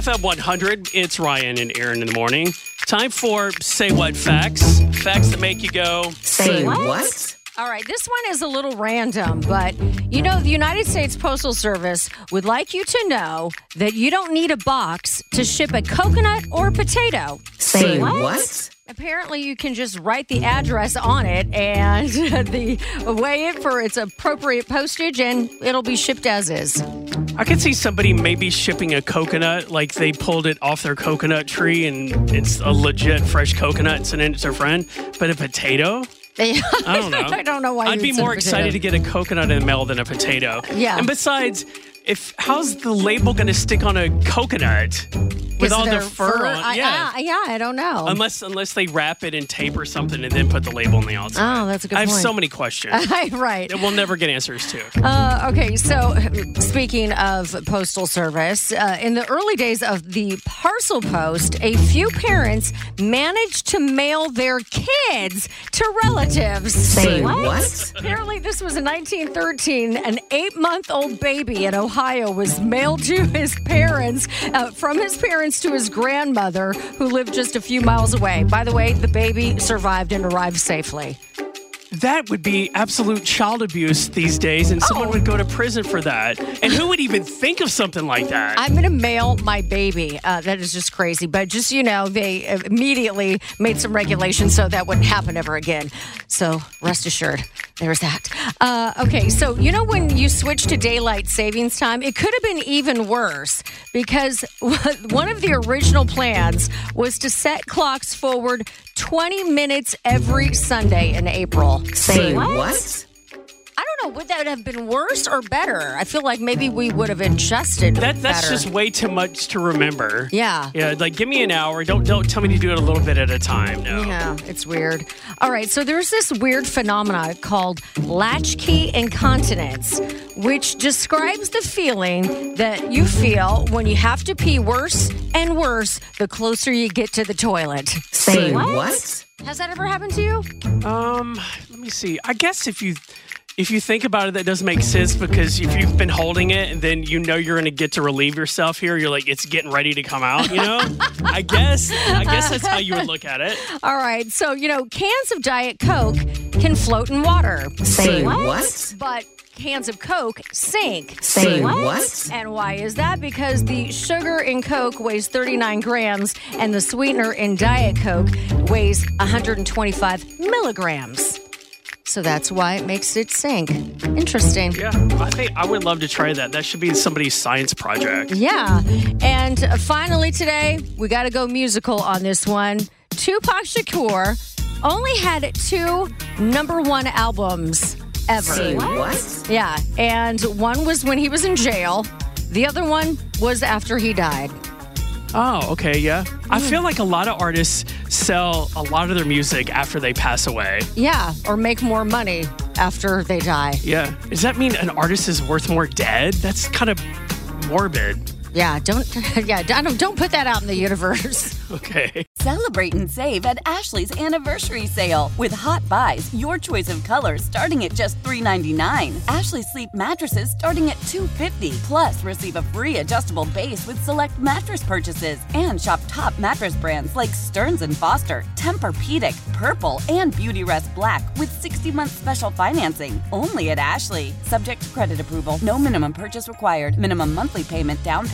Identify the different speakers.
Speaker 1: FM 100, it's Ryan and Aaron in the morning. Time for Say What Facts. Facts that make you go,
Speaker 2: Say what?
Speaker 3: All right, this one is a little random, but you know, the United States Postal Service would like you to know that you don't need a box to ship a coconut or a potato.
Speaker 2: Say what?
Speaker 3: Apparently, you can just write the address on it and the weigh it for its appropriate postage, and it'll be shipped as is.
Speaker 1: I could see somebody maybe shipping a coconut, like they pulled it off their coconut tree and it's a legit fresh coconut and sent it to their friend. But a potato? I don't know.
Speaker 3: I don't know why.
Speaker 1: I'd be more
Speaker 3: a
Speaker 1: excited to get a coconut in the mail than a potato.
Speaker 3: Yeah.
Speaker 1: And besides, if how's the label going to stick on a coconut with all the
Speaker 3: there
Speaker 1: fur, on?
Speaker 3: I,
Speaker 1: yeah.
Speaker 3: I- yeah, I don't know.
Speaker 1: Unless unless they wrap it in tape or something and then put the label on the outside.
Speaker 3: Oh, that's a good
Speaker 1: I have
Speaker 3: point.
Speaker 1: so many questions
Speaker 3: right.
Speaker 1: that we'll never get answers to.
Speaker 3: Uh, okay, so speaking of postal service, uh, in the early days of the parcel post, a few parents managed to mail their kids to relatives.
Speaker 2: Say what?
Speaker 3: Apparently, this was in 1913. An eight month old baby in Ohio was mailed to his parents, uh, from his parents to his grandmother, who lived just a few miles away. By the way, the baby survived and arrived safely.
Speaker 1: That would be absolute child abuse these days, and someone
Speaker 3: Oh.
Speaker 1: would go to prison for that. And who would even think of something like that?
Speaker 3: I'm going to mail my baby. Uh, that is just crazy. But just, you know, they immediately made some regulations so that wouldn't happen ever again. So rest assured, there's that. Uh, okay, so, you know, when you switch to daylight savings time, it could have been even worse because one of the original plans was to set clocks forward 20 minutes every Sunday in April.
Speaker 2: Say what?
Speaker 3: I don't know, would that have been worse or better? I feel like maybe we would have adjusted.
Speaker 1: that that's
Speaker 3: better.
Speaker 1: just way too much to remember.
Speaker 3: Yeah.
Speaker 1: Yeah, like give me an hour. Don't don't tell me to do it a little bit at a time. No.
Speaker 3: Yeah, it's weird. All right, so there's this weird phenomena called latchkey incontinence, which describes the feeling that you feel when you have to pee worse and worse the closer you get to the toilet.
Speaker 2: Say what?
Speaker 3: Has that ever happened to you?
Speaker 1: Um, let me see. I guess if you if you think about it, that does make sense because if you've been holding it and then you know you're going to get to relieve yourself here, you're like it's getting ready to come out. You know. I guess I guess that's how you would look at it.
Speaker 3: All right, so you know, cans of Diet Coke can float in water,
Speaker 2: Say what?
Speaker 3: but cans of Coke sink.
Speaker 2: Say what?
Speaker 3: And why is that? Because the sugar in Coke weighs 39 grams and the sweetener in Diet Coke weighs 125 milligrams. So that's why it makes it sink. Interesting.
Speaker 1: Yeah, I think I would love to try that. That should be somebody's science project.
Speaker 3: Yeah. And uh, finally today, we got to go musical on this one. Tupac Shakur only had two number one albums ever.
Speaker 2: Say what?
Speaker 3: Yeah, and one was when he was in jail. The other one was after he died.
Speaker 1: Oh, okay, yeah. I
Speaker 3: Hmm.
Speaker 1: feel like a lot of artists sell a lot of their music after they pass away.
Speaker 3: Yeah, or make more money after they die.
Speaker 1: Yeah. Does that mean an artist is worth more dead? That's kind of morbid.
Speaker 3: Yeah, don't yeah, don't don't put that out in the universe.
Speaker 1: Okay.
Speaker 4: Celebrate and save at Ashley's anniversary sale with hot buys, your choice of colors starting at just $3.99. Ashley Sleep mattresses starting at $2.50. Plus, receive a free adjustable base with select mattress purchases and shop top mattress brands like Stearns and Foster, Tempur-Pedic, Purple, and Beautyrest Black with 60-month special financing. Only at Ashley. Subject to credit approval. No minimum purchase required. Minimum monthly payment, down